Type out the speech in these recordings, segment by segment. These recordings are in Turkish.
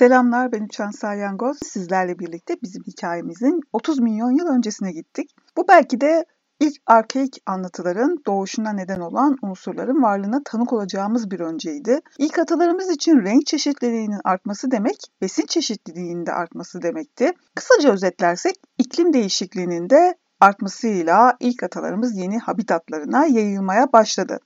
Selamlar ben Uçan Salyangoz. Sizlerle birlikte bizim hikayemizin 30 milyon yıl öncesine gittik. Bu belki de ilk arkaik anlatıların doğuşuna neden olan unsurların varlığına tanık olacağımız bir önceydi. İlk atalarımız için renk çeşitliliğinin artması demek, besin çeşitliliğinin de artması demekti. Kısaca özetlersek iklim değişikliğinin de artmasıyla ilk atalarımız yeni habitatlarına yayılmaya başladı.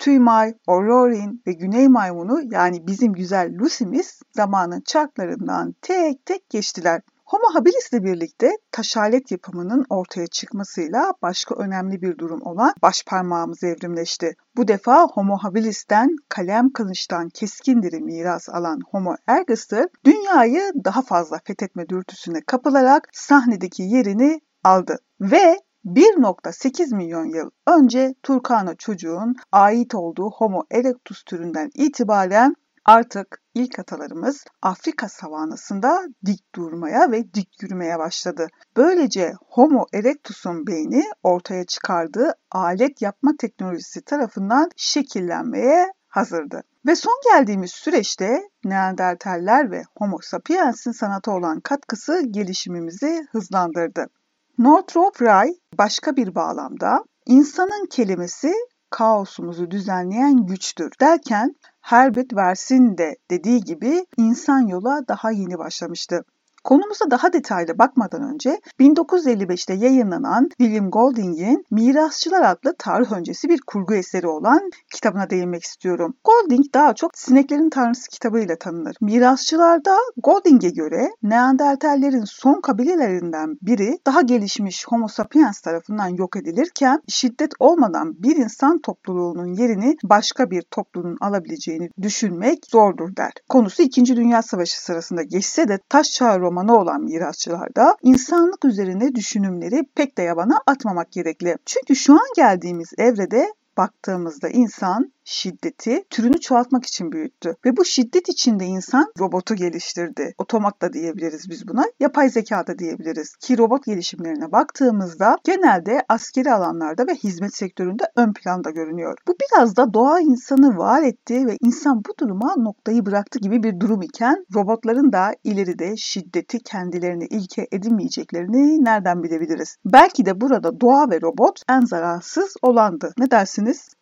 Tüymay, Aurorin ve Güney maymunu yani bizim güzel Lucy'miz zamanın çarklarından tek tek geçtiler. Homo habilis ile birlikte taş alet yapımının ortaya çıkmasıyla başka önemli bir durum olan baş parmağımız evrimleşti. Bu defa Homo habilis'ten kalem kılıçtan keskin miras alan Homo ergas'ı dünyayı daha fazla fethetme dürtüsüne kapılarak sahnedeki yerini aldı ve 1.8 milyon yıl önce Turkana çocuğun ait olduğu Homo erectus türünden itibaren artık ilk atalarımız Afrika savanasında dik durmaya ve dik yürümeye başladı. Böylece Homo erectus'un beyni ortaya çıkardığı alet yapma teknolojisi tarafından şekillenmeye hazırdı. Ve son geldiğimiz süreçte Neandertaller ve Homo sapiens'in sanata olan katkısı gelişimimizi hızlandırdı. Northrop Ray başka bir bağlamda insanın kelimesi kaosumuzu düzenleyen güçtür derken Herbert Versin de dediği gibi insan yola daha yeni başlamıştı. Konumuza daha detaylı bakmadan önce 1955'te yayınlanan William Golding'in Mirasçılar adlı tarih öncesi bir kurgu eseri olan kitabına değinmek istiyorum. Golding daha çok Sineklerin Tanrısı kitabıyla tanınır. Mirasçılarda Golding'e göre Neandertallerin son kabilelerinden biri daha gelişmiş Homo sapiens tarafından yok edilirken şiddet olmadan bir insan topluluğunun yerini başka bir topluluğun alabileceğini düşünmek zordur der. Konusu 2. Dünya Savaşı sırasında geçse de taş çağı romanı olan mirasçılarda insanlık üzerine düşünümleri pek de yabana atmamak gerekli. Çünkü şu an geldiğimiz evrede baktığımızda insan şiddeti türünü çoğaltmak için büyüttü. Ve bu şiddet içinde insan robotu geliştirdi. Otomat da diyebiliriz biz buna. Yapay zeka da diyebiliriz. Ki robot gelişimlerine baktığımızda genelde askeri alanlarda ve hizmet sektöründe ön planda görünüyor. Bu biraz da doğa insanı var etti ve insan bu duruma noktayı bıraktı gibi bir durum iken robotların da ileride şiddeti kendilerine ilke edinmeyeceklerini nereden bilebiliriz? Belki de burada doğa ve robot en zararsız olandı. Ne dersiniz?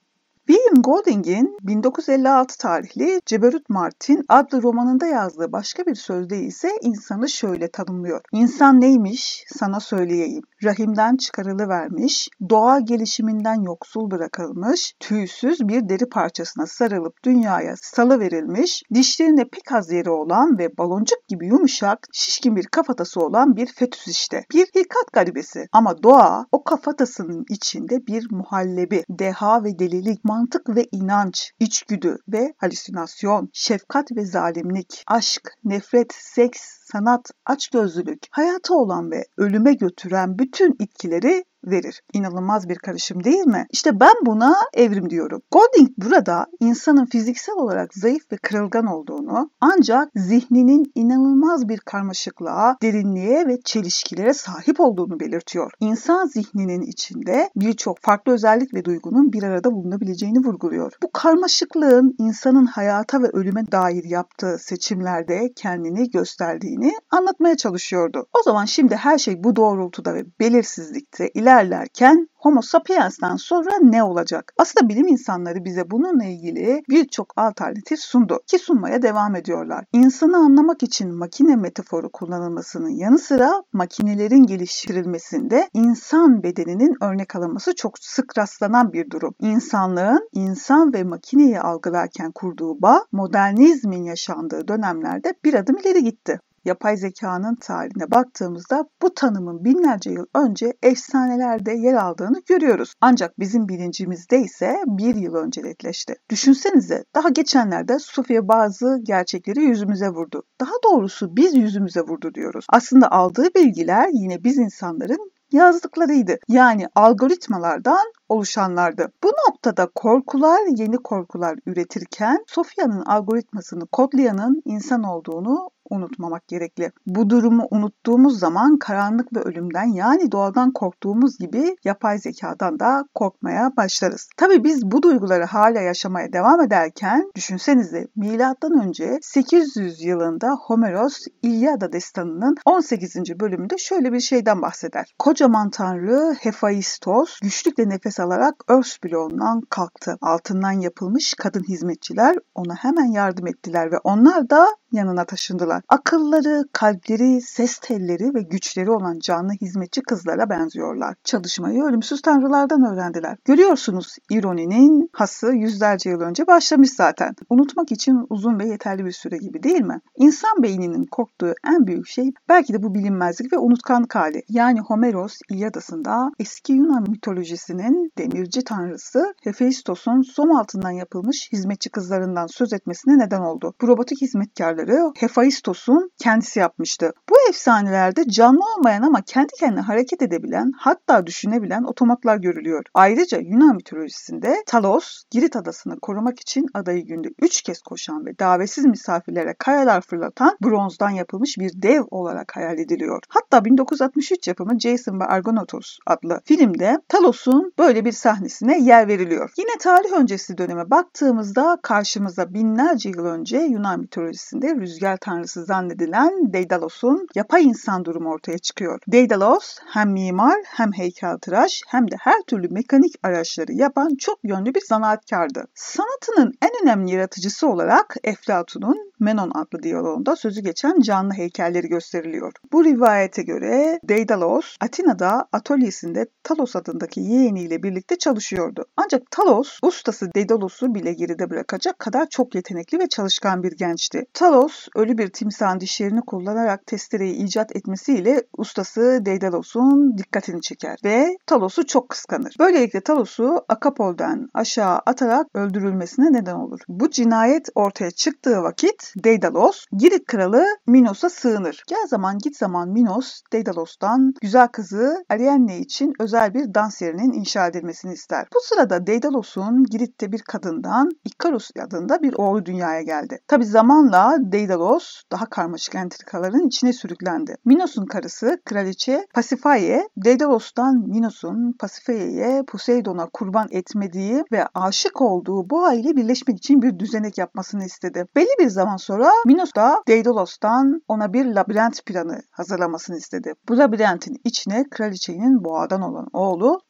William Golding'in 1956 tarihli Ceberut Martin adlı romanında yazdığı başka bir sözde ise insanı şöyle tanımlıyor. İnsan neymiş sana söyleyeyim. Rahimden çıkarılıvermiş, doğa gelişiminden yoksul bırakılmış, tüysüz bir deri parçasına sarılıp dünyaya salı verilmiş, dişlerinde pek az yeri olan ve baloncuk gibi yumuşak, şişkin bir kafatası olan bir fetüs işte. Bir hilkat garibesi ama doğa o kafatasının içinde bir muhallebi, deha ve delilik, mantık ve inanç, içgüdü ve halüsinasyon, şefkat ve zalimlik, aşk, nefret, seks, sanat, açgözlülük, hayata olan ve ölüme götüren bütün itkileri verir. İnanılmaz bir karışım değil mi? İşte ben buna evrim diyorum. Golding burada insanın fiziksel olarak zayıf ve kırılgan olduğunu ancak zihninin inanılmaz bir karmaşıklığa, derinliğe ve çelişkilere sahip olduğunu belirtiyor. İnsan zihninin içinde birçok farklı özellik ve duygunun bir arada bulunabileceğini vurguluyor. Bu karmaşıklığın insanın hayata ve ölüme dair yaptığı seçimlerde kendini gösterdiğini anlatmaya çalışıyordu. O zaman şimdi her şey bu doğrultuda ve belirsizlikte ilerlerken Homo sapiens'ten sonra ne olacak? Aslında bilim insanları bize bununla ilgili birçok alternatif sundu ki sunmaya devam ediyorlar. İnsanı anlamak için makine metaforu kullanılmasının yanı sıra makinelerin geliştirilmesinde insan bedeninin örnek alınması çok sık rastlanan bir durum. İnsanlığın insan ve makineyi algılarken kurduğu bağ modernizmin yaşandığı dönemlerde bir adım ileri gitti yapay zekanın tarihine baktığımızda bu tanımın binlerce yıl önce efsanelerde yer aldığını görüyoruz. Ancak bizim bilincimizde ise bir yıl önce netleşti. Düşünsenize daha geçenlerde Sofya bazı gerçekleri yüzümüze vurdu. Daha doğrusu biz yüzümüze vurdu diyoruz. Aslında aldığı bilgiler yine biz insanların yazdıklarıydı. Yani algoritmalardan oluşanlardı. Bu noktada korkular yeni korkular üretirken Sofya'nın algoritmasını kodlayanın insan olduğunu unutmamak gerekli. Bu durumu unuttuğumuz zaman karanlık ve ölümden yani doğadan korktuğumuz gibi yapay zekadan da korkmaya başlarız. Tabii biz bu duyguları hala yaşamaya devam ederken düşünsenize milattan önce 800 yılında Homeros İlyada destanının 18. bölümünde şöyle bir şeyden bahseder. Kocaman tanrı Hephaistos güçlükle nefes alarak Örs bloğundan kalktı. Altından yapılmış kadın hizmetçiler ona hemen yardım ettiler ve onlar da yanına taşındılar. Akılları, kalpleri, ses telleri ve güçleri olan canlı hizmetçi kızlara benziyorlar. Çalışmayı ölümsüz tanrılardan öğrendiler. Görüyorsunuz ironinin hası yüzlerce yıl önce başlamış zaten. Unutmak için uzun ve yeterli bir süre gibi değil mi? İnsan beyninin korktuğu en büyük şey belki de bu bilinmezlik ve unutkanlık hali. Yani Homeros İlyadası'nda eski Yunan mitolojisinin demirci tanrısı Hephaistos'un som altından yapılmış hizmetçi kızlarından söz etmesine neden oldu. Bu robotik hizmetkarları Hephaistos'un kendisi yapmıştı. Bu efsanelerde canlı olmayan ama kendi kendine hareket edebilen hatta düşünebilen otomatlar görülüyor. Ayrıca Yunan mitolojisinde Talos, Girit adasını korumak için adayı günde 3 kez koşan ve davetsiz misafirlere kayalar fırlatan bronzdan yapılmış bir dev olarak hayal ediliyor. Hatta 1963 yapımı Jason ve Argonauts adlı filmde Talos'un böyle bir sahnesine yer veriliyor. Yine tarih öncesi döneme baktığımızda karşımıza binlerce yıl önce Yunan mitolojisinde rüzgar tanrısı zannedilen Deidalos'un yapay insan durumu ortaya çıkıyor. Deidalos hem mimar hem heykeltıraş hem de her türlü mekanik araçları yapan çok yönlü bir zanaatkardı. Sanatının en önemli yaratıcısı olarak Eflatun'un Menon adlı diyaloğunda sözü geçen canlı heykelleri gösteriliyor. Bu rivayete göre Deidalos Atina'da atölyesinde Talos adındaki yeğeniyle birlikte çalışıyordu. Ancak Talos ustası Deidalos'u bile geride bırakacak kadar çok yetenekli ve çalışkan bir gençti. Talos ölü bir timsahın dişlerini kullanarak testereyi icat etmesiyle ustası Deidalos'un dikkatini çeker ve Talos'u çok kıskanır. Böylelikle Talos'u Akapol'den aşağı atarak öldürülmesine neden olur. Bu cinayet ortaya çıktığı vakit Deidalos Girit kralı Minos'a sığınır. Gel zaman git zaman Minos Deidalos'tan güzel kızı Ariadne için özel bir dans yerinin inşa edilmesini ister. Bu sırada Deidalos'un Girit'te bir kadından Ikarus adında bir oğlu dünyaya geldi. Tabi zamanla Deidalos daha karmaşık entrikaların içine sürüklendi. Minos'un karısı kraliçe Pasifaye, Deidalos'tan Minos'un Pasifaiye'ye Poseidon'a kurban etmediği ve aşık olduğu bu aile birleşmek için bir düzenek yapmasını istedi. Belli bir zaman sonra Minos da Deidalos'tan ona bir labirent planı hazırlamasını istedi. Bu labirentin içine kraliçenin boğadan olan oğlu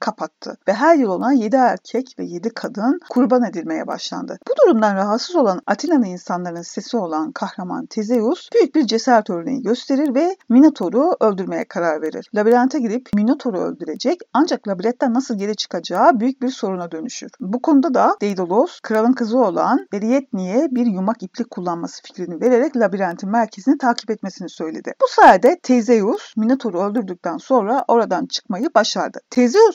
Kapattı ve her yıl ona 7 erkek ve 7 kadın kurban edilmeye başlandı. Bu durumdan rahatsız olan Atina'nın insanların sesi olan kahraman Tezeus büyük bir cesaret örneği gösterir ve Minotaur'u öldürmeye karar verir. Labirente girip Minotaur'u öldürecek ancak labirentten nasıl geri çıkacağı büyük bir soruna dönüşür. Bu konuda da Deidalos kralın kızı olan Erietni'ye bir yumak iplik kullanması fikrini vererek labirentin merkezini takip etmesini söyledi. Bu sayede Tezeus Minotaur'u öldürdükten sonra oradan çıkmayı başardı.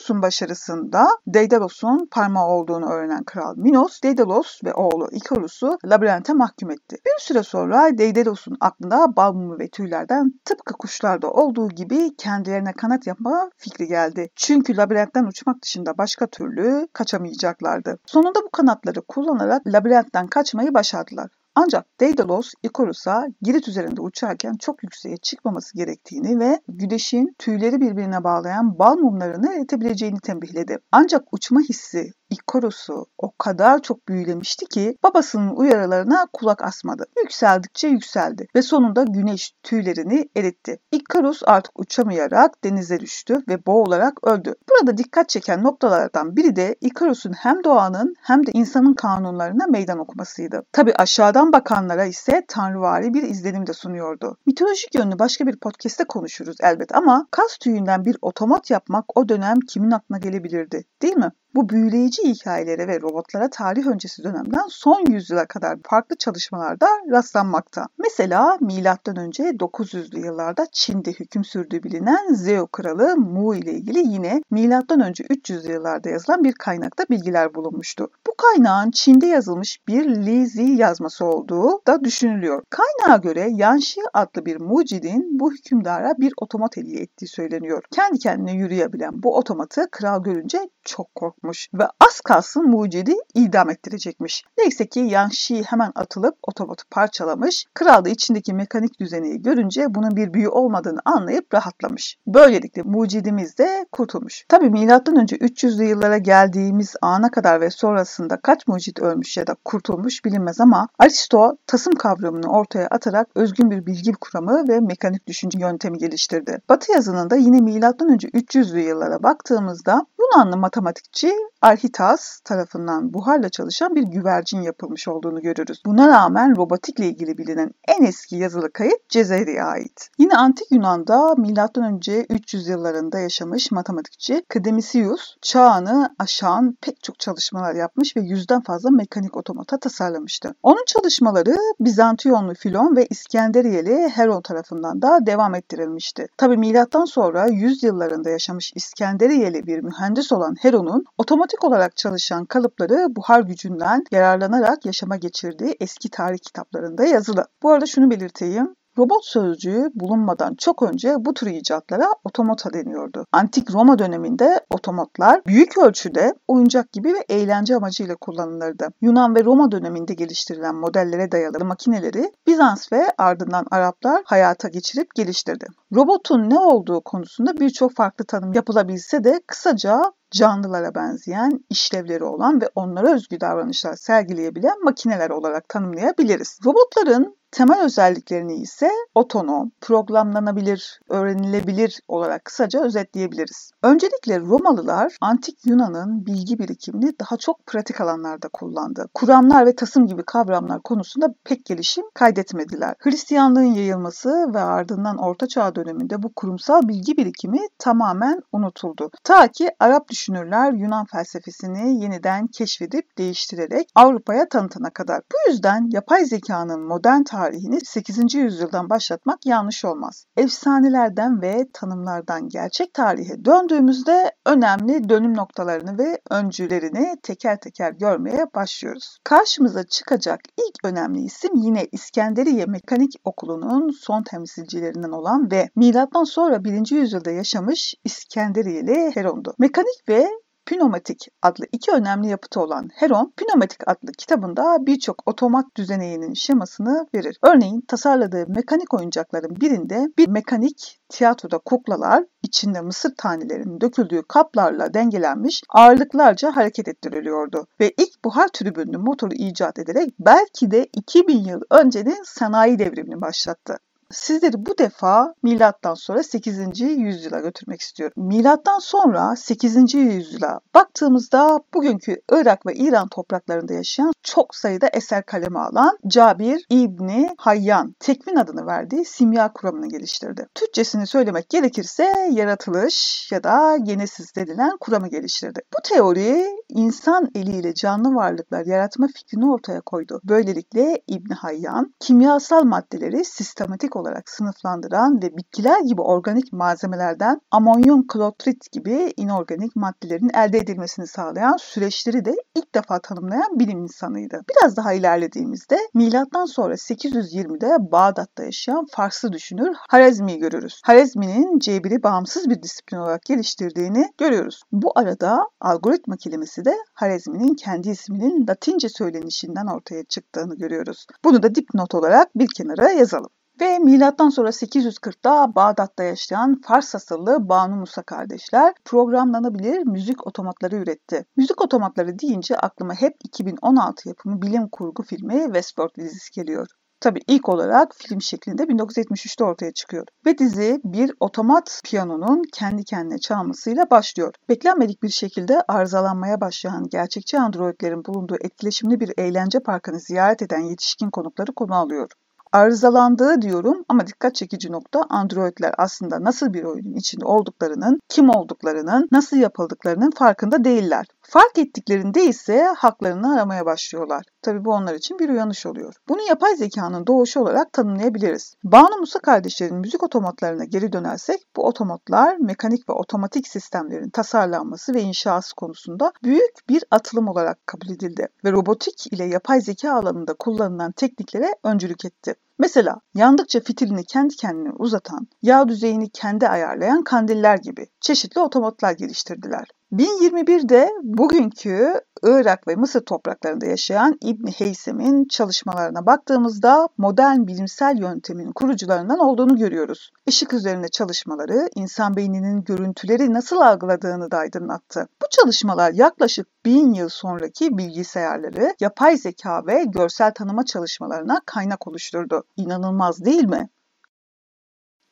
Tezeus'un başarısında Deidalos'un parmağı olduğunu öğrenen kral Minos, Deidalos ve oğlu Ikarus'u labirente mahkum etti. Bir süre sonra Deidalos'un aklında bal ve tüylerden tıpkı kuşlarda olduğu gibi kendilerine kanat yapma fikri geldi. Çünkü labirentten uçmak dışında başka türlü kaçamayacaklardı. Sonunda bu kanatları kullanarak labirentten kaçmayı başardılar. Ancak Deidalos Ikarus'a Girit üzerinde uçarken çok yükseğe çıkmaması gerektiğini ve güneşin tüyleri birbirine bağlayan bal mumlarını eritebileceğini tembihledi. Ancak uçma hissi Ikarus'u o kadar çok büyülemişti ki babasının uyarılarına kulak asmadı. Yükseldikçe yükseldi ve sonunda güneş tüylerini eritti. Ikarus artık uçamayarak denize düştü ve boğularak öldü. Burada dikkat çeken noktalardan biri de Ikarus'un hem doğanın hem de insanın kanunlarına meydan okumasıydı. Tabi aşağıdan bakanlara ise tanrıvari bir izlenim de sunuyordu. Mitolojik yönünü başka bir podcast'te konuşuruz elbet ama kas tüyünden bir otomat yapmak o dönem kimin aklına gelebilirdi değil mi? Bu büyüleyici hikayelere ve robotlara tarih öncesi dönemden son yüzyıla kadar farklı çalışmalarda rastlanmakta. Mesela M.Ö. 900'lü yıllarda Çin'de hüküm sürdüğü bilinen Zhou kralı Mu ile ilgili yine M.Ö. 300'lü yıllarda yazılan bir kaynakta bilgiler bulunmuştu. Bu kaynağın Çin'de yazılmış bir Li Zi yazması olduğu da düşünülüyor. Kaynağa göre Yanxi adlı bir mucidin bu hükümdara bir otomat hediye ettiği söyleniyor. Kendi kendine yürüyebilen bu otomatı kral görünce çok korkmuş yokmuş ve az kalsın mucidi idam ettirecekmiş. Neyse ki Yang Shi hemen atılıp otobotu parçalamış. Kral da içindeki mekanik düzeneyi görünce bunun bir büyü olmadığını anlayıp rahatlamış. Böylelikle mucidimiz de kurtulmuş. Tabi milattan önce 300'lü yıllara geldiğimiz ana kadar ve sonrasında kaç mucit ölmüş ya da kurtulmuş bilinmez ama Aristo tasım kavramını ortaya atarak özgün bir bilgi kuramı ve mekanik düşünce yöntemi geliştirdi. Batı yazınında yine milattan önce 300'lü yıllara baktığımızda Yunanlı matematikçi Arhitas tarafından buharla çalışan bir güvercin yapılmış olduğunu görürüz. Buna rağmen robotikle ilgili bilinen en eski yazılı kayıt Cezeri'ye ait. Yine antik Yunan'da M.Ö. 300 yıllarında yaşamış matematikçi Kdemisius çağını aşan pek çok çalışmalar yapmış ve yüzden fazla mekanik otomata tasarlamıştı. Onun çalışmaları Bizantiyonlu Filon ve İskenderiyeli Heron tarafından da devam ettirilmişti. Tabi milattan sonra 100 yıllarında yaşamış İskenderiyeli bir mühendis olan Heron'un otomatik olarak çalışan kalıpları buhar gücünden yararlanarak yaşama geçirdiği eski tarih kitaplarında yazılı. Bu arada şunu belirteyim. Robot sözcüğü bulunmadan çok önce bu tür icatlara otomata deniyordu. Antik Roma döneminde otomatlar büyük ölçüde oyuncak gibi ve eğlence amacıyla kullanılırdı. Yunan ve Roma döneminde geliştirilen modellere dayalı makineleri Bizans ve ardından Araplar hayata geçirip geliştirdi. Robotun ne olduğu konusunda birçok farklı tanım yapılabilse de kısaca canlılara benzeyen, işlevleri olan ve onlara özgü davranışlar sergileyebilen makineler olarak tanımlayabiliriz. Robotların Temel özelliklerini ise otonom, programlanabilir, öğrenilebilir olarak kısaca özetleyebiliriz. Öncelikle Romalılar antik Yunan'ın bilgi birikimini daha çok pratik alanlarda kullandı. Kuramlar ve tasım gibi kavramlar konusunda pek gelişim kaydetmediler. Hristiyanlığın yayılması ve ardından Orta Çağ döneminde bu kurumsal bilgi birikimi tamamen unutuldu. Ta ki Arap düşünürler Yunan felsefesini yeniden keşfedip değiştirerek Avrupa'ya tanıtana kadar. Bu yüzden yapay zekanın modern tarihini 8. yüzyıldan başlatmak yanlış olmaz. Efsanelerden ve tanımlardan gerçek tarihe döndüğümüzde önemli dönüm noktalarını ve öncülerini teker teker görmeye başlıyoruz. Karşımıza çıkacak ilk önemli isim yine İskenderiye Mekanik Okulu'nun son temsilcilerinden olan ve milattan sonra 1. yüzyılda yaşamış İskenderiyeli Heron'du. Mekanik ve Pneumatik adlı iki önemli yapıtı olan Heron, Pneumatik adlı kitabında birçok otomat düzeneğinin şemasını verir. Örneğin tasarladığı mekanik oyuncakların birinde bir mekanik tiyatroda kuklalar içinde mısır tanelerinin döküldüğü kaplarla dengelenmiş ağırlıklarca hareket ettiriliyordu. Ve ilk buhar tribünlü motoru icat ederek belki de 2000 yıl öncenin sanayi devrimini başlattı. Sizleri bu defa milattan sonra 8. yüzyıla götürmek istiyorum. Milattan sonra 8. yüzyıla baktığımızda bugünkü Irak ve İran topraklarında yaşayan çok sayıda eser kaleme alan Cabir İbni Hayyan tekvin adını verdiği simya kuramını geliştirdi. Türkçesini söylemek gerekirse yaratılış ya da genesiz denilen kuramı geliştirdi. Bu teori insan eliyle canlı varlıklar yaratma fikrini ortaya koydu. Böylelikle İbni Hayyan kimyasal maddeleri sistematik olarak sınıflandıran ve bitkiler gibi organik malzemelerden amonyum klotrit gibi inorganik maddelerin elde edilmesini sağlayan süreçleri de ilk defa tanımlayan bilim insanıydı. Biraz daha ilerlediğimizde milattan sonra 820'de Bağdat'ta yaşayan Farslı düşünür Harezmi'yi görürüz. Harezmi'nin cebiri bağımsız bir disiplin olarak geliştirdiğini görüyoruz. Bu arada algoritma kelimesi de Harezmi'nin kendi isminin Latince söylenişinden ortaya çıktığını görüyoruz. Bunu da dipnot olarak bir kenara yazalım. Ve milattan sonra 840'da Bağdat'ta yaşayan Fars asıllı Banu Musa kardeşler programlanabilir müzik otomatları üretti. Müzik otomatları deyince aklıma hep 2016 yapımı bilim kurgu filmi Westworld dizisi geliyor. Tabi ilk olarak film şeklinde 1973'te ortaya çıkıyor. Ve dizi bir otomat piyanonun kendi kendine çalmasıyla başlıyor. Beklenmedik bir şekilde arızalanmaya başlayan gerçekçi androidlerin bulunduğu etkileşimli bir eğlence parkını ziyaret eden yetişkin konukları konu alıyor arızalandığı diyorum ama dikkat çekici nokta androidler aslında nasıl bir oyunun içinde olduklarının, kim olduklarının, nasıl yapıldıklarının farkında değiller. Fark ettiklerinde ise haklarını aramaya başlıyorlar. Tabi bu onlar için bir uyanış oluyor. Bunu yapay zekanın doğuşu olarak tanımlayabiliriz. Banu Musa kardeşlerin müzik otomatlarına geri dönersek bu otomatlar mekanik ve otomatik sistemlerin tasarlanması ve inşası konusunda büyük bir atılım olarak kabul edildi ve robotik ile yapay zeka alanında kullanılan tekniklere öncülük etti. Mesela yandıkça fitilini kendi kendine uzatan, yağ düzeyini kendi ayarlayan kandiller gibi çeşitli otomatlar geliştirdiler. 1021'de bugünkü Irak ve Mısır topraklarında yaşayan İbni Heysem'in çalışmalarına baktığımızda modern bilimsel yöntemin kurucularından olduğunu görüyoruz. Işık üzerine çalışmaları insan beyninin görüntüleri nasıl algıladığını da aydınlattı. Bu çalışmalar yaklaşık bin yıl sonraki bilgisayarları, yapay zeka ve görsel tanıma çalışmalarına kaynak oluşturdu. İnanılmaz değil mi?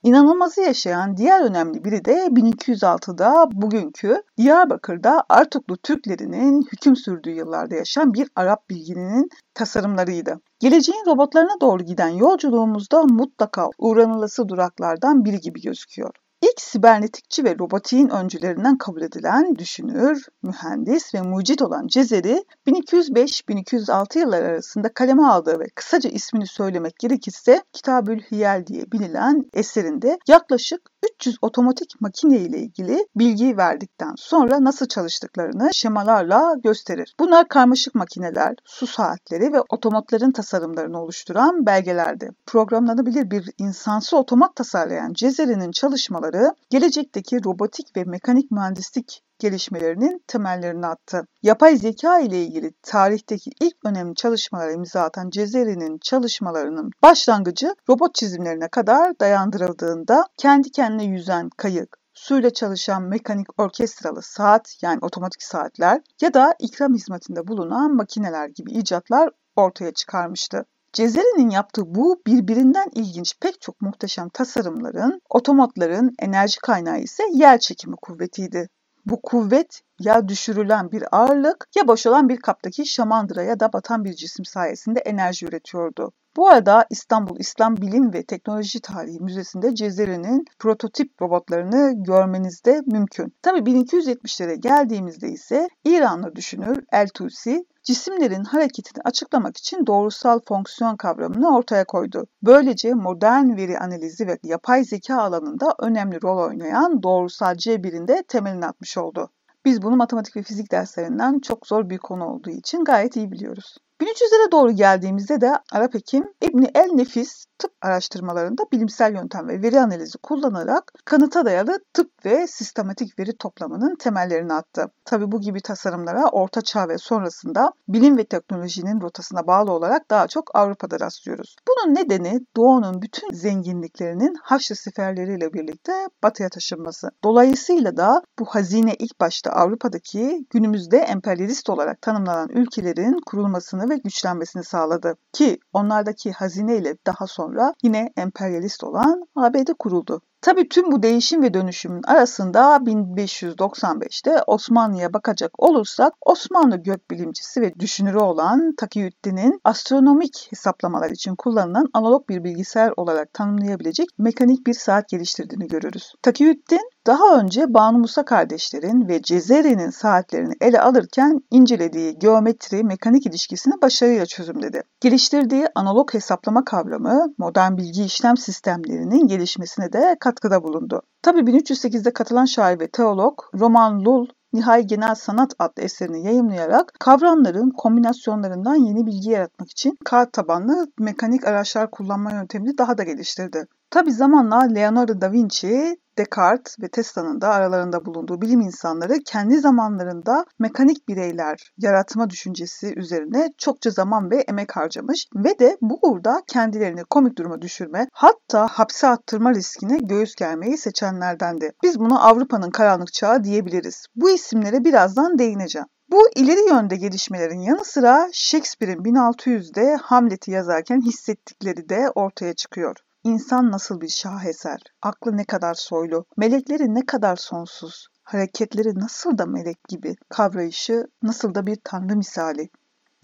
İnanılmazı yaşayan diğer önemli biri de 1206'da bugünkü Diyarbakır'da Artuklu Türklerinin hüküm sürdüğü yıllarda yaşayan bir Arap bilgininin tasarımlarıydı. Geleceğin robotlarına doğru giden yolculuğumuzda mutlaka uğranılası duraklardan biri gibi gözüküyor. İlk sibernetikçi ve robotiğin öncülerinden kabul edilen düşünür, mühendis ve mucit olan Cezeri 1205-1206 yıllar arasında kaleme aldığı ve kısaca ismini söylemek gerekirse Kitabül Hiyel diye bilinen eserinde yaklaşık 300 otomatik makine ile ilgili bilgi verdikten sonra nasıl çalıştıklarını şemalarla gösterir. Bunlar karmaşık makineler, su saatleri ve otomatların tasarımlarını oluşturan belgelerdi. Programlanabilir bir insansı otomat tasarlayan Cezeri'nin çalışmaları gelecekteki robotik ve mekanik mühendislik gelişmelerinin temellerini attı. Yapay zeka ile ilgili tarihteki ilk önemli çalışmalara imza atan Cezeri'nin çalışmalarının başlangıcı robot çizimlerine kadar dayandırıldığında kendi kendine yüzen kayık, suyla çalışan mekanik orkestralı saat yani otomatik saatler ya da ikram hizmetinde bulunan makineler gibi icatlar ortaya çıkarmıştı. Cezeri'nin yaptığı bu birbirinden ilginç pek çok muhteşem tasarımların, otomatların enerji kaynağı ise yer çekimi kuvvetiydi. Bu kuvvet ya düşürülen bir ağırlık ya boşalan bir kaptaki şamandıra ya da batan bir cisim sayesinde enerji üretiyordu. Bu arada İstanbul İslam Bilim ve Teknoloji Tarihi Müzesi'nde Cezeri'nin prototip robotlarını görmeniz de mümkün. Tabi 1270'lere geldiğimizde ise İranlı düşünür El Tusi cisimlerin hareketini açıklamak için doğrusal fonksiyon kavramını ortaya koydu. Böylece modern veri analizi ve yapay zeka alanında önemli rol oynayan doğrusal C1'in de temelini atmış oldu. Biz bunu matematik ve fizik derslerinden çok zor bir konu olduğu için gayet iyi biliyoruz. 1300'lere doğru geldiğimizde de Arap hekim İbni El Nefis tıp araştırmalarında bilimsel yöntem ve veri analizi kullanarak kanıta dayalı tıp ve sistematik veri toplamının temellerini attı. Tabi bu gibi tasarımlara Orta Çağ ve sonrasında bilim ve teknolojinin rotasına bağlı olarak daha çok Avrupa'da rastlıyoruz. Bunun nedeni Doğu'nun bütün zenginliklerinin Haçlı seferleriyle birlikte batıya taşınması. Dolayısıyla da bu hazine ilk başta Avrupa'daki günümüzde emperyalist olarak tanımlanan ülkelerin kurulmasını ve güçlenmesini sağladı. Ki onlardaki hazine ile daha sonra yine emperyalist olan ABD kuruldu. Tabii tüm bu değişim ve dönüşümün arasında 1595'te Osmanlı'ya bakacak olursak Osmanlı gökbilimcisi ve düşünürü olan Takiyüddin'in astronomik hesaplamalar için kullanılan analog bir bilgisayar olarak tanımlayabilecek mekanik bir saat geliştirdiğini görürüz. Takiyüddin daha önce Banu Musa kardeşlerin ve Cezeri'nin saatlerini ele alırken incelediği geometri mekanik ilişkisini başarıyla çözümledi. Geliştirdiği analog hesaplama kavramı modern bilgi işlem sistemlerinin gelişmesine de katkıda bulundu. Tabi 1308'de katılan şair ve teolog Roman Lull Nihai Genel Sanat adlı eserini yayımlayarak kavramların kombinasyonlarından yeni bilgi yaratmak için kağıt tabanlı mekanik araçlar kullanma yöntemini daha da geliştirdi. Tabi zamanla Leonardo da Vinci Descartes ve Tesla'nın da aralarında bulunduğu bilim insanları kendi zamanlarında mekanik bireyler yaratma düşüncesi üzerine çokça zaman ve emek harcamış ve de bu uğurda kendilerini komik duruma düşürme hatta hapse attırma riskine göğüs germeyi seçenlerdendi. Biz buna Avrupa'nın karanlık çağı diyebiliriz. Bu isimlere birazdan değineceğim. Bu ileri yönde gelişmelerin yanı sıra Shakespeare'in 1600'de Hamlet'i yazarken hissettikleri de ortaya çıkıyor. İnsan nasıl bir şaheser, aklı ne kadar soylu, melekleri ne kadar sonsuz, hareketleri nasıl da melek gibi, kavrayışı nasıl da bir tanrı misali.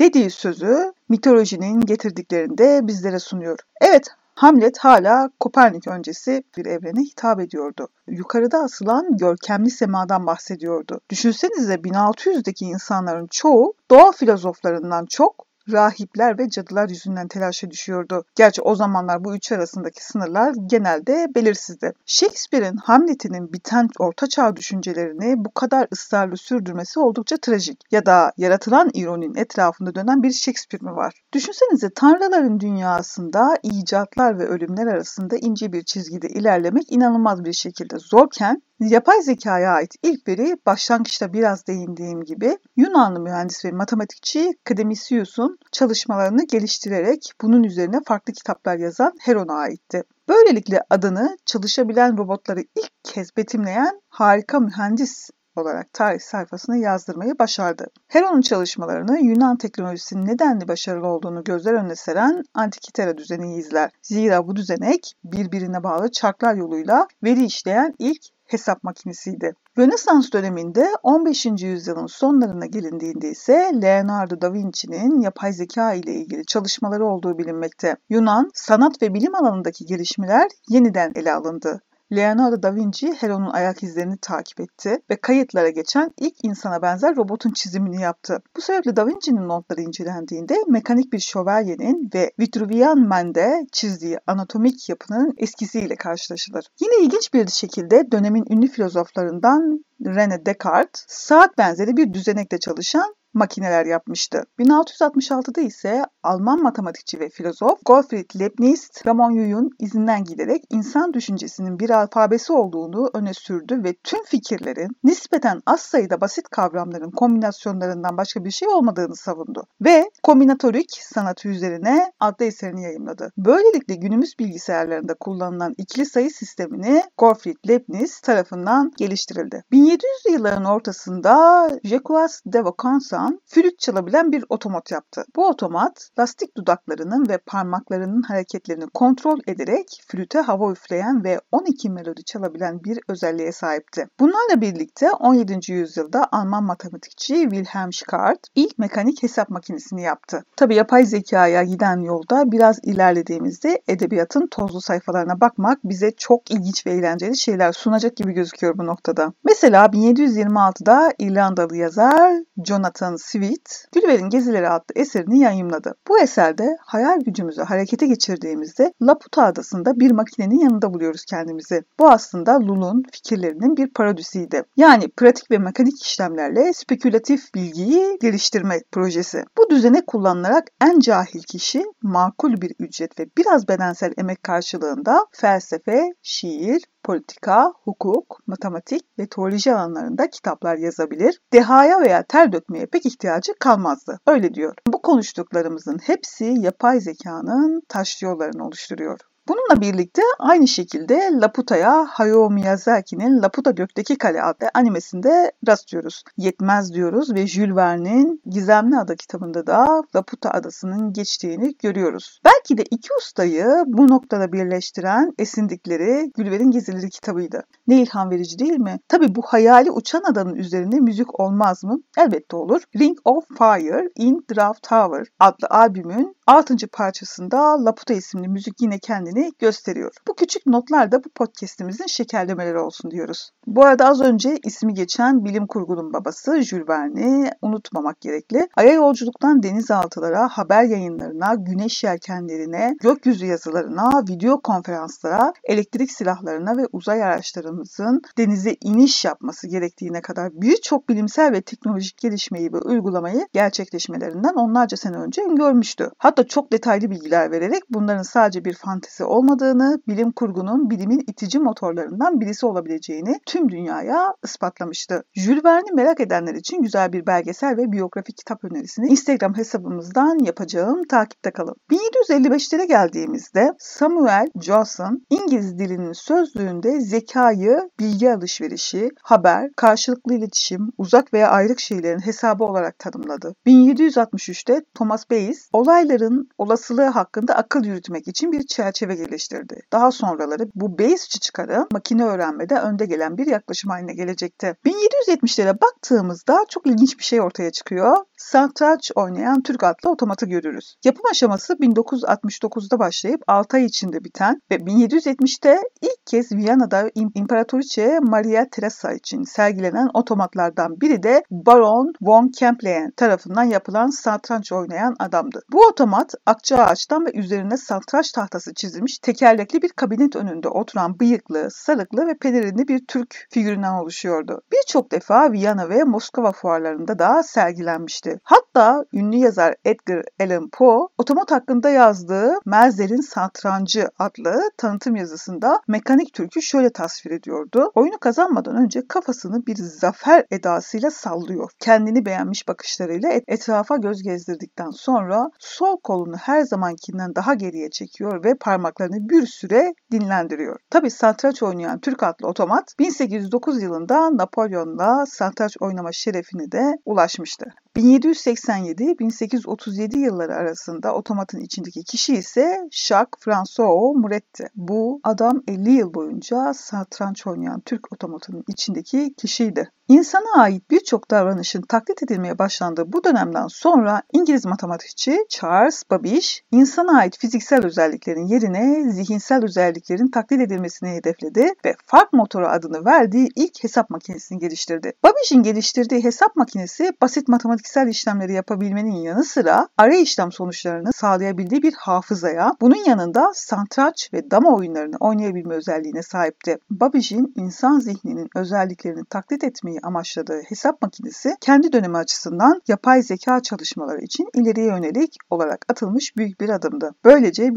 Dediği sözü mitolojinin getirdiklerinde bizlere sunuyor. Evet, Hamlet hala Kopernik öncesi bir evrene hitap ediyordu. Yukarıda asılan görkemli semadan bahsediyordu. Düşünsenize 1600'deki insanların çoğu doğa filozoflarından çok rahipler ve cadılar yüzünden telaşa düşüyordu. Gerçi o zamanlar bu üç arasındaki sınırlar genelde belirsizdi. Shakespeare'in Hamlet'inin biten ortaçağ düşüncelerini bu kadar ısrarlı sürdürmesi oldukça trajik. Ya da yaratılan ironinin etrafında dönen bir Shakespeare mi var? Düşünsenize tanrıların dünyasında icatlar ve ölümler arasında ince bir çizgide ilerlemek inanılmaz bir şekilde zorken Yapay zekaya ait ilk veri başlangıçta biraz değindiğim gibi Yunanlı mühendis ve matematikçi Kdemisius'un çalışmalarını geliştirerek bunun üzerine farklı kitaplar yazan Heron'a aitti. Böylelikle adını çalışabilen robotları ilk kez betimleyen harika mühendis olarak tarih sayfasına yazdırmayı başardı. Heron'un çalışmalarını Yunan teknolojisinin nedenli başarılı olduğunu gözler önüne seren Antikitera düzeni izler. Zira bu düzenek birbirine bağlı çarklar yoluyla veri işleyen ilk hesap makinesiydi. Rönesans döneminde 15. yüzyılın sonlarına gelindiğinde ise Leonardo da Vinci'nin yapay zeka ile ilgili çalışmaları olduğu bilinmekte. Yunan sanat ve bilim alanındaki gelişmeler yeniden ele alındı. Leonardo da Vinci Heron'un ayak izlerini takip etti ve kayıtlara geçen ilk insana benzer robotun çizimini yaptı. Bu sebeple da Vinci'nin notları incelendiğinde mekanik bir şövalyenin ve Vitruvian Man'de çizdiği anatomik yapının eskisiyle karşılaşılır. Yine ilginç bir şekilde dönemin ünlü filozoflarından René Descartes saat benzeri bir düzenekle çalışan makineler yapmıştı. 1666'da ise Alman matematikçi ve filozof Gottfried Leibniz, Ramon Llull'un izinden giderek insan düşüncesinin bir alfabesi olduğunu öne sürdü ve tüm fikirlerin nispeten az sayıda basit kavramların kombinasyonlarından başka bir şey olmadığını savundu ve kombinatorik sanatı üzerine adlı eserini yayımladı. Böylelikle günümüz bilgisayarlarında kullanılan ikili sayı sistemini Gottfried Leibniz tarafından geliştirildi. 1700'lü yılların ortasında Jacques de Vaucanson çalan, flüt çalabilen bir otomat yaptı. Bu otomat lastik dudaklarının ve parmaklarının hareketlerini kontrol ederek flüte hava üfleyen ve 12 melodi çalabilen bir özelliğe sahipti. Bunlarla birlikte 17. yüzyılda Alman matematikçi Wilhelm Schart ilk mekanik hesap makinesini yaptı. Tabi yapay zekaya giden yolda biraz ilerlediğimizde edebiyatın tozlu sayfalarına bakmak bize çok ilginç ve eğlenceli şeyler sunacak gibi gözüküyor bu noktada. Mesela 1726'da İrlandalı yazar Jonathan Jonathan Sweet, Gülver'in Gezileri adlı eserini yayımladı. Bu eserde hayal gücümüzü harekete geçirdiğimizde Laputa adasında bir makinenin yanında buluyoruz kendimizi. Bu aslında Lul'un fikirlerinin bir parodisiydi. Yani pratik ve mekanik işlemlerle spekülatif bilgiyi geliştirme projesi. Bu düzene kullanılarak en cahil kişi makul bir ücret ve biraz bedensel emek karşılığında felsefe, şiir, politika, hukuk, matematik ve teoloji alanlarında kitaplar yazabilir, dehaya veya ter dökmeye pek ihtiyacı kalmazdı. Öyle diyor. Bu konuştuklarımızın hepsi yapay zekanın taş yollarını oluşturuyor. Bununla birlikte aynı şekilde Laputa'ya Hayao Miyazaki'nin Laputa Gökteki Kale adlı animesinde rastlıyoruz. Yetmez diyoruz ve Jules Verne'in Gizemli Ada kitabında da Laputa Adası'nın geçtiğini görüyoruz. Belki de iki ustayı bu noktada birleştiren esindikleri Gülver'in Gezileri kitabıydı. Ne ilham verici değil mi? Tabi bu hayali uçan adanın üzerinde müzik olmaz mı? Elbette olur. Ring of Fire in Draft Tower adlı albümün 6. parçasında Laputa isimli müzik yine kendini gösteriyor. Bu küçük notlar da bu podcastimizin şekerlemeleri olsun diyoruz. Bu arada az önce ismi geçen bilim kurgunun babası Jules Verne'i unutmamak gerekli. Aya yolculuktan denizaltılara, haber yayınlarına, güneş yelkenlerine, gökyüzü yazılarına, video konferanslara, elektrik silahlarına ve uzay araçlarımızın denize iniş yapması gerektiğine kadar birçok bilimsel ve teknolojik gelişmeyi ve uygulamayı gerçekleşmelerinden onlarca sene önce görmüştü. Hatta çok detaylı bilgiler vererek bunların sadece bir fantezi olmadığını, bilim kurgunun bilimin itici motorlarından birisi olabileceğini tüm dünyaya ispatlamıştı. Jules Verne'i merak edenler için güzel bir belgesel ve biyografik kitap önerisini Instagram hesabımızdan yapacağım. Takipte kalın. 1755'lere geldiğimizde Samuel Johnson İngiliz dilinin sözlüğünde zekayı bilgi alışverişi, haber, karşılıklı iletişim, uzak veya ayrık şeylerin hesabı olarak tanımladı. 1763'te Thomas Bayes olayların olasılığı hakkında akıl yürütmek için bir çerçeve geliştirdi. Daha sonraları bu Bayes'çi çıkarım makine öğrenmede önde gelen bir yaklaşım haline gelecekti. 1770'lere baktığımızda çok ilginç bir şey ortaya çıkıyor. Satranç oynayan Türk adlı otomatı görürüz. Yapım aşaması 1969'da başlayıp 6 ay içinde biten ve 1770'te ilk kez Viyana'da İmparatoriçe Maria Teresa için sergilenen otomatlardan biri de Baron von Kempelen tarafından yapılan satranç oynayan adamdı. Bu otomat akça ağaçtan ve üzerine satranç tahtası çizilmiş tekerlekli bir kabinet önünde oturan bıyıklı, sarıklı ve pelerinli bir Türk figüründen oluşuyordu. Birçok defa Viyana ve Moskova fuarlarında da sergilenmişti. Hatta ünlü yazar Edgar Allan Poe, otomat hakkında yazdığı Melzer'in Satrancı adlı tanıtım yazısında mekanik Türk'ü şöyle tasvir ediyordu. Oyunu kazanmadan önce kafasını bir zafer edasıyla sallıyor. Kendini beğenmiş bakışlarıyla etrafa göz gezdirdikten sonra sol kolunu her zamankinden daha geriye çekiyor ve parmaklarını bir süre dinlendiriyor. Tabi satranç oynayan Türk adlı otomat 1809 yılında Napolyon'la satranç oynama şerefini de ulaşmıştı. 1787-1837 yılları arasında otomatın içindeki kişi ise Jacques François Muret'ti. Bu adam 50 yıl boyunca satranç oynayan Türk otomatının içindeki kişiydi. İnsana ait birçok davranışın taklit edilmeye başlandığı bu dönemden sonra İngiliz matematikçi Charles Babbage, insana ait fiziksel özelliklerin yerine zihinsel özelliklerin taklit edilmesini hedefledi ve fark motoru adını verdiği ilk hesap makinesini geliştirdi. Babbage'in geliştirdiği hesap makinesi basit matematiksel işlemleri yapabilmenin yanı sıra ara işlem sonuçlarını sağlayabildiği bir hafızaya, bunun yanında santraç ve dama oyunlarını oynayabilme özelliğine sahipti. Babbage'in insan zihninin özelliklerini taklit etmeyi amaçladığı hesap makinesi kendi dönemi açısından yapay zeka çalışmaları için ileriye yönelik olarak atılmış büyük bir adımdı. Böylece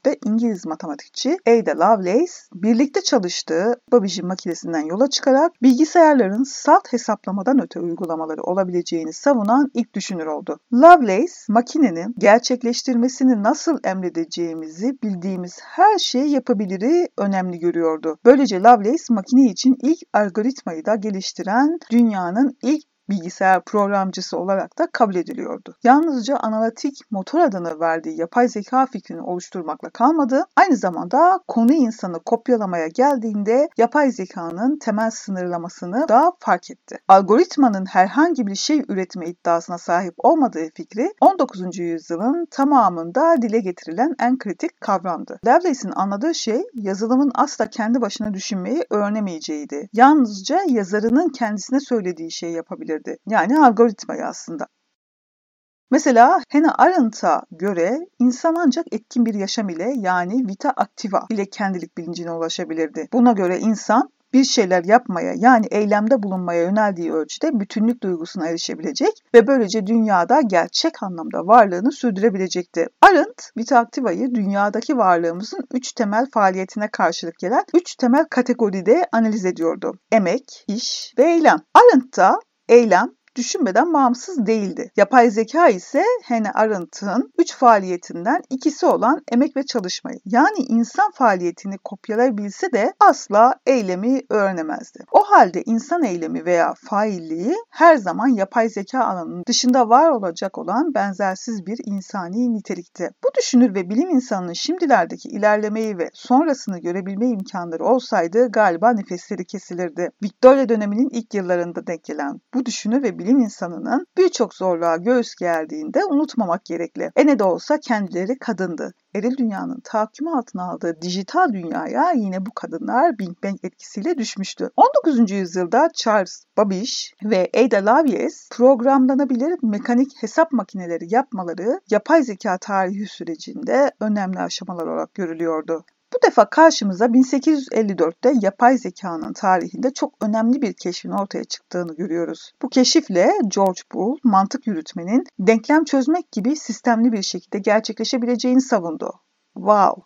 1844'te İngiliz matematikçi Ada Lovelace birlikte çalıştığı Babbage'in makinesinden yola çıkarak bilgisayarların salt hesaplamadan öte uygulamaları olabileceğini savunan ilk düşünür oldu. Lovelace, makinenin gerçekleştirmesini nasıl emredeceğimizi bildiğimiz her şeyi yapabiliri önemli görüyordu. Böylece Lovelace makine için ilk algoritmayı da geliştiren dünyanın ilk bilgisayar programcısı olarak da kabul ediliyordu. Yalnızca analitik motor adını verdiği yapay zeka fikrini oluşturmakla kalmadı, aynı zamanda konu insanı kopyalamaya geldiğinde yapay zekanın temel sınırlamasını da fark etti. Algoritmanın herhangi bir şey üretme iddiasına sahip olmadığı fikri 19. yüzyılın tamamında dile getirilen en kritik kavramdı. Lovelace'in anladığı şey yazılımın asla kendi başına düşünmeyi öğrenemeyeceğiydi. Yalnızca yazarının kendisine söylediği şeyi yapabilirdi geliştirdi. Yani algoritmayı aslında. Mesela Hannah Arendt'a göre insan ancak etkin bir yaşam ile yani vita activa ile kendilik bilincine ulaşabilirdi. Buna göre insan bir şeyler yapmaya yani eylemde bulunmaya yöneldiği ölçüde bütünlük duygusuna erişebilecek ve böylece dünyada gerçek anlamda varlığını sürdürebilecekti. Arendt, Vita Activa'yı dünyadaki varlığımızın üç temel faaliyetine karşılık gelen üç temel kategoride analiz ediyordu. Emek, iş ve eylem. Arendt da eylem, düşünmeden bağımsız değildi. Yapay zeka ise Hannah Arendt'ın üç faaliyetinden ikisi olan emek ve çalışmayı yani insan faaliyetini kopyalayabilse de asla eylemi öğrenemezdi. O halde insan eylemi veya failliği her zaman yapay zeka alanının dışında var olacak olan benzersiz bir insani nitelikti. Bu düşünür ve bilim insanının şimdilerdeki ilerlemeyi ve sonrasını görebilme imkanları olsaydı galiba nefesleri kesilirdi. Victoria döneminin ilk yıllarında denk gelen bu düşünür ve bilim insanının birçok zorluğa göğüs gerdiğinde unutmamak gerekli. E ne de olsa kendileri kadındı. Eril dünyanın tahakkümü altına aldığı dijital dünyaya yine bu kadınlar Big Bang etkisiyle düşmüştü. 19. yüzyılda Charles Babbage ve Ada Lovelace programlanabilir mekanik hesap makineleri yapmaları yapay zeka tarihi sürecinde önemli aşamalar olarak görülüyordu. Defa karşımıza 1854'te yapay zekanın tarihinde çok önemli bir keşfin ortaya çıktığını görüyoruz. Bu keşifle George Boole mantık yürütmenin denklem çözmek gibi sistemli bir şekilde gerçekleşebileceğini savundu. Wow!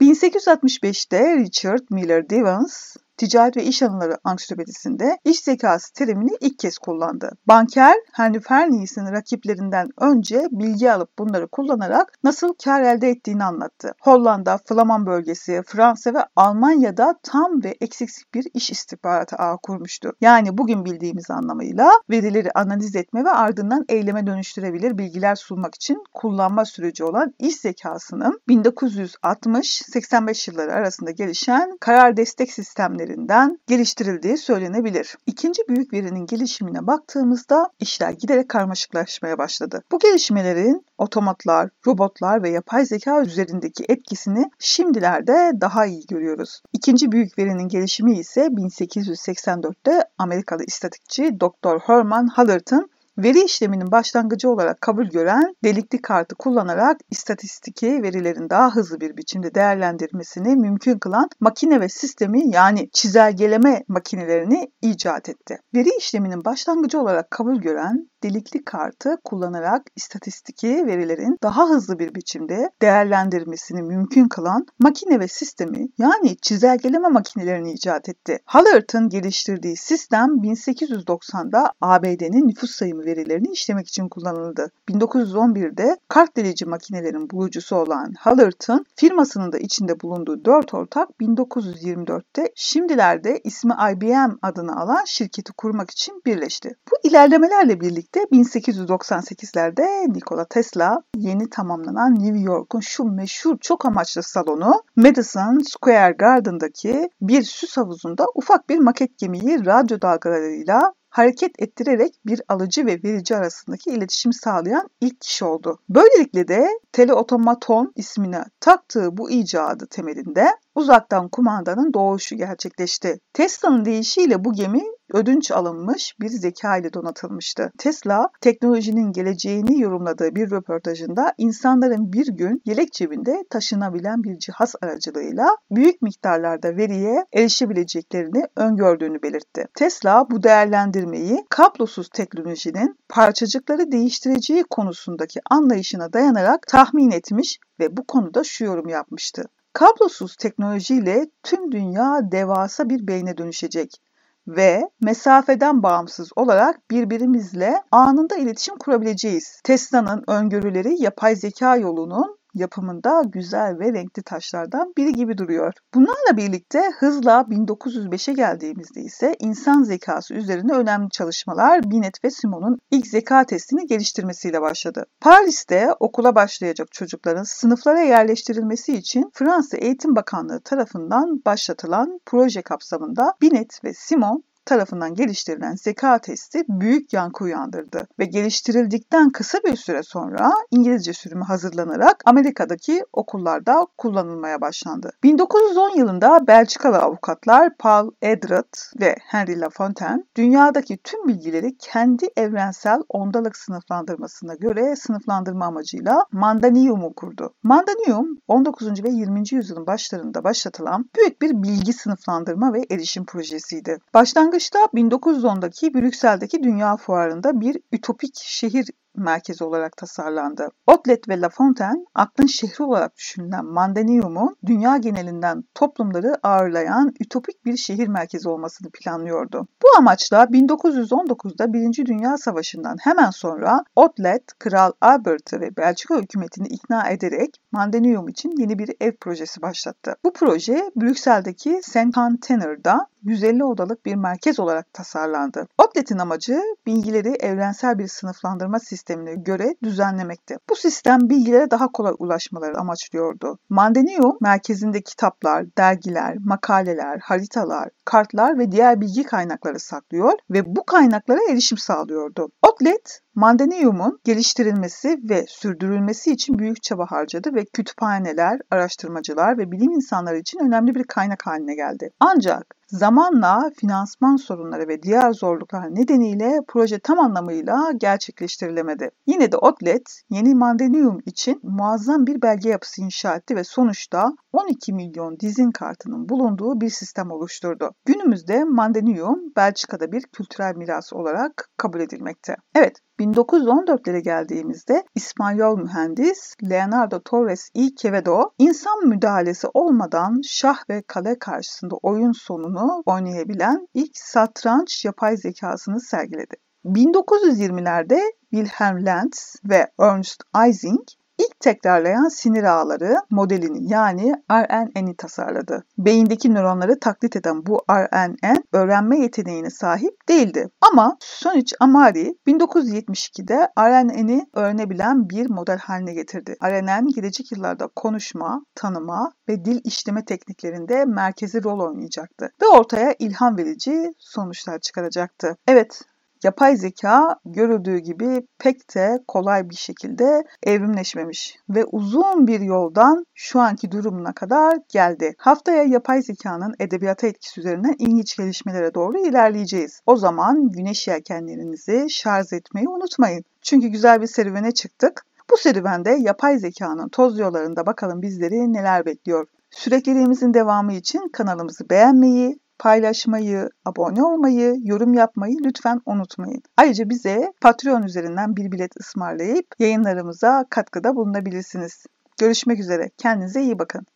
1865'te Richard Miller Devons Ticaret ve İş Anıları Ansiklopedisinde iş zekası terimini ilk kez kullandı. Banker Henry Ferney's'in rakiplerinden önce bilgi alıp bunları kullanarak nasıl kar elde ettiğini anlattı. Hollanda, Flaman bölgesi, Fransa ve Almanya'da tam ve eksiksiz bir iş istihbaratı ağı kurmuştu. Yani bugün bildiğimiz anlamıyla verileri analiz etme ve ardından eyleme dönüştürebilir bilgiler sunmak için kullanma süreci olan iş zekasının 1960-85 yılları arasında gelişen karar destek sistemleri birimlerinden geliştirildiği söylenebilir. İkinci büyük verinin gelişimine baktığımızda işler giderek karmaşıklaşmaya başladı. Bu gelişmelerin otomatlar, robotlar ve yapay zeka üzerindeki etkisini şimdilerde daha iyi görüyoruz. İkinci büyük verinin gelişimi ise 1884'te Amerikalı istatikçi Dr. Herman Hallert'ın Veri işleminin başlangıcı olarak kabul gören delikli kartı kullanarak istatistiki verilerin daha hızlı bir biçimde değerlendirmesini mümkün kılan makine ve sistemi yani çizelgeleme makinelerini icat etti. Veri işleminin başlangıcı olarak kabul gören delikli kartı kullanarak istatistiki verilerin daha hızlı bir biçimde değerlendirmesini mümkün kılan makine ve sistemi yani çizelgeleme makinelerini icat etti. Hallert'ın geliştirdiği sistem 1890'da ABD'nin nüfus sayımı verilerini işlemek için kullanıldı. 1911'de kart delici makinelerin bulucusu olan Hallert'ın firmasının da içinde bulunduğu dört ortak 1924'te şimdilerde ismi IBM adını alan şirketi kurmak için birleşti. Bu ilerlemelerle birlikte 1898'lerde Nikola Tesla yeni tamamlanan New York'un şu meşhur çok amaçlı salonu Madison Square Garden'daki bir süs havuzunda ufak bir maket gemiyi radyo dalgalarıyla hareket ettirerek bir alıcı ve verici arasındaki iletişimi sağlayan ilk kişi oldu. Böylelikle de teleotomaton ismini taktığı bu icadı temelinde uzaktan kumandanın doğuşu gerçekleşti. Tesla'nın deyişiyle bu gemi ödünç alınmış bir zeka ile donatılmıştı. Tesla, teknolojinin geleceğini yorumladığı bir röportajında insanların bir gün yelek cebinde taşınabilen bir cihaz aracılığıyla büyük miktarlarda veriye erişebileceklerini öngördüğünü belirtti. Tesla bu değerlendirmeyi kablosuz teknolojinin parçacıkları değiştireceği konusundaki anlayışına dayanarak tahmin etmiş ve bu konuda şu yorum yapmıştı. Kablosuz teknolojiyle tüm dünya devasa bir beyne dönüşecek ve mesafeden bağımsız olarak birbirimizle anında iletişim kurabileceğiz. Tesla'nın öngörüleri yapay zeka yolunun yapımında güzel ve renkli taşlardan biri gibi duruyor. Bunlarla birlikte hızla 1905'e geldiğimizde ise insan zekası üzerine önemli çalışmalar Binet ve Simon'un ilk zeka testini geliştirmesiyle başladı. Paris'te okula başlayacak çocukların sınıflara yerleştirilmesi için Fransa Eğitim Bakanlığı tarafından başlatılan proje kapsamında Binet ve Simon tarafından geliştirilen zeka testi büyük yankı uyandırdı ve geliştirildikten kısa bir süre sonra İngilizce sürümü hazırlanarak Amerika'daki okullarda kullanılmaya başlandı. 1910 yılında Belçikalı avukatlar Paul Edrat ve Henry Lafontaine dünyadaki tüm bilgileri kendi evrensel ondalık sınıflandırmasına göre sınıflandırma amacıyla Mandanium'u kurdu. Mandanium 19. ve 20. yüzyılın başlarında başlatılan büyük bir bilgi sınıflandırma ve erişim projesiydi. Başlangıç Başlangıçta 1910'daki Brüksel'deki Dünya Fuarı'nda bir ütopik şehir merkezi olarak tasarlandı. Otlet ve La Fontaine aklın şehri olarak düşünülen Mandanium'u dünya genelinden toplumları ağırlayan ütopik bir şehir merkezi olmasını planlıyordu. Bu amaçla 1919'da Birinci Dünya Savaşı'ndan hemen sonra Otlet, Kral Albert'ı ve Belçika hükümetini ikna ederek Mandanium için yeni bir ev projesi başlattı. Bu proje Brüksel'deki St. Contener'da 150 odalık bir merkez olarak tasarlandı. Otlet'in amacı bilgileri evrensel bir sınıflandırma sistemine göre düzenlemekti. Bu sistem bilgilere daha kolay ulaşmaları amaçlıyordu. Mandanium merkezinde kitaplar, dergiler, makaleler, haritalar, kartlar ve diğer bilgi kaynakları saklıyor ve bu kaynaklara erişim sağlıyordu. Otlet Mandanium'un geliştirilmesi ve sürdürülmesi için büyük çaba harcadı ve kütüphaneler, araştırmacılar ve bilim insanları için önemli bir kaynak haline geldi. Ancak zamanla finansman sorunları ve diğer zorluklar nedeniyle proje tam anlamıyla gerçekleştirilemedi. Yine de Otlet yeni Mandanium için muazzam bir belge yapısı inşa etti ve sonuçta 12 milyon dizin kartının bulunduğu bir sistem oluşturdu. Günümüzde Mandanium Belçika'da bir kültürel miras olarak kabul edilmekte. Evet, 1914'lere geldiğimizde İspanyol mühendis Leonardo Torres y Quevedo insan müdahalesi olmadan şah ve kale karşısında oyun sonunu oynayabilen ilk satranç yapay zekasını sergiledi. 1920'lerde Wilhelm Lenz ve Ernst Ising İlk tekrarlayan sinir ağları modelini yani RNN'i tasarladı. Beyindeki nöronları taklit eden bu RNN öğrenme yeteneğine sahip değildi. Ama Sonic Amari 1972'de RNN'i öğrenebilen bir model haline getirdi. RNN gelecek yıllarda konuşma, tanıma ve dil işleme tekniklerinde merkezi rol oynayacaktı ve ortaya ilham verici sonuçlar çıkaracaktı. Evet, yapay zeka görüldüğü gibi pek de kolay bir şekilde evrimleşmemiş ve uzun bir yoldan şu anki durumuna kadar geldi. Haftaya yapay zekanın edebiyata etkisi üzerinden ilginç gelişmelere doğru ilerleyeceğiz. O zaman güneş yelkenlerinizi şarj etmeyi unutmayın. Çünkü güzel bir serüvene çıktık. Bu serüvende yapay zekanın toz yollarında bakalım bizleri neler bekliyor. Sürekliliğimizin devamı için kanalımızı beğenmeyi, paylaşmayı, abone olmayı, yorum yapmayı lütfen unutmayın. Ayrıca bize Patreon üzerinden bir bilet ısmarlayıp yayınlarımıza katkıda bulunabilirsiniz. Görüşmek üzere. Kendinize iyi bakın.